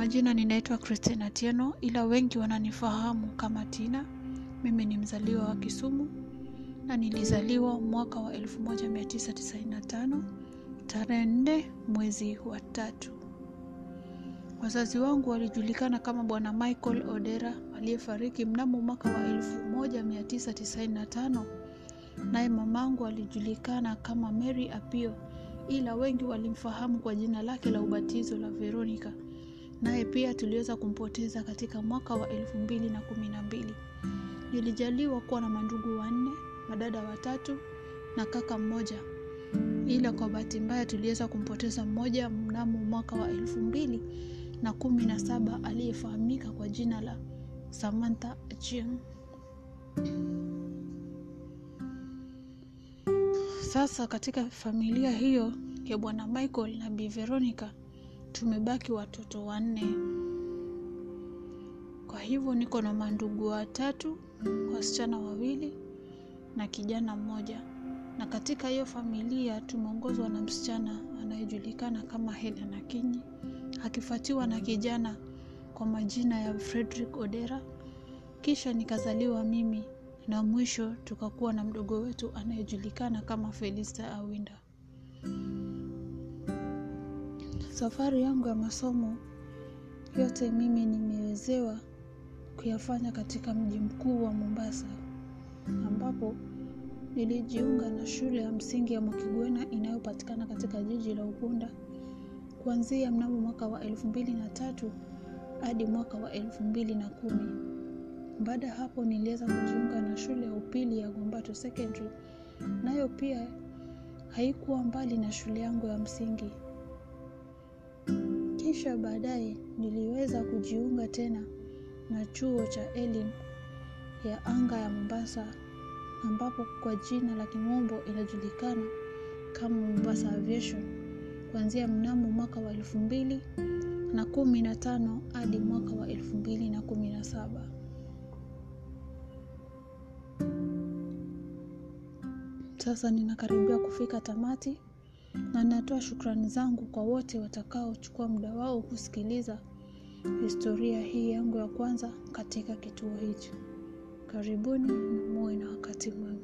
majina ninaitwa Christine Atieno ila wengi wananifahamu kama Tina. Mimi ni mzaliwa wa Kisumu na nilizaliwa mwaka wa 1995 tarehe 4 mwezi wa tatu. Wazazi wangu walijulikana kama Bwana Michael Odera aliyefariki mnamo mwaka wa 1995, naye mamangu alijulikana kama Mary Apio, ila wengi walimfahamu kwa jina lake la ubatizo la Veronica. Naye pia tuliweza kumpoteza katika mwaka wa 2012. Nilijaliwa kuwa na mandugu wanne, madada watatu na kaka mmoja, ila kwa bahati mbaya tuliweza kumpoteza mmoja mnamo mwaka wa elfu mbili na kumi na saba aliyefahamika kwa jina la Samantha Achieng. Sasa katika familia hiyo ya bwana Michael na Bi Veronica tumebaki watoto wanne. Kwa hivyo niko na mandugu watatu, wasichana wawili na kijana mmoja, na katika hiyo familia tumeongozwa na msichana anayejulikana kama Helen Akinyi, akifuatiwa na kijana kwa majina ya Frederick Odera, kisha nikazaliwa mimi na mwisho tukakuwa na mdogo wetu anayejulikana kama Felista Awinda. Safari yangu ya masomo yote mimi nimewezewa kuyafanya katika mji mkuu wa Mombasa, ambapo nilijiunga na shule ya msingi ya Mwakigwena inayopatikana katika jiji la Ukunda kuanzia mnamo mwaka wa elfu mbili na tatu hadi mwaka wa elfu mbili na kumi. Baada ya hapo niliweza kujiunga na shule ya upili ya Gombato Secondary, nayo pia haikuwa mbali na shule yangu ya msingi. Kisha baadaye niliweza kujiunga tena na chuo cha elimu ya anga ya Mombasa, ambapo kwa jina la kimombo inajulikana kama Mombasa Aviation, kuanzia mnamo mwaka wa elfu mbili na kumi na tano hadi mwaka wa elfu mbili na kumi na saba. Sasa ninakaribia kufika tamati na natoa shukrani zangu kwa wote watakaochukua muda wao kusikiliza historia hii yangu ya kwanza katika kituo hicho Karibuni na muwe na wakati mwema.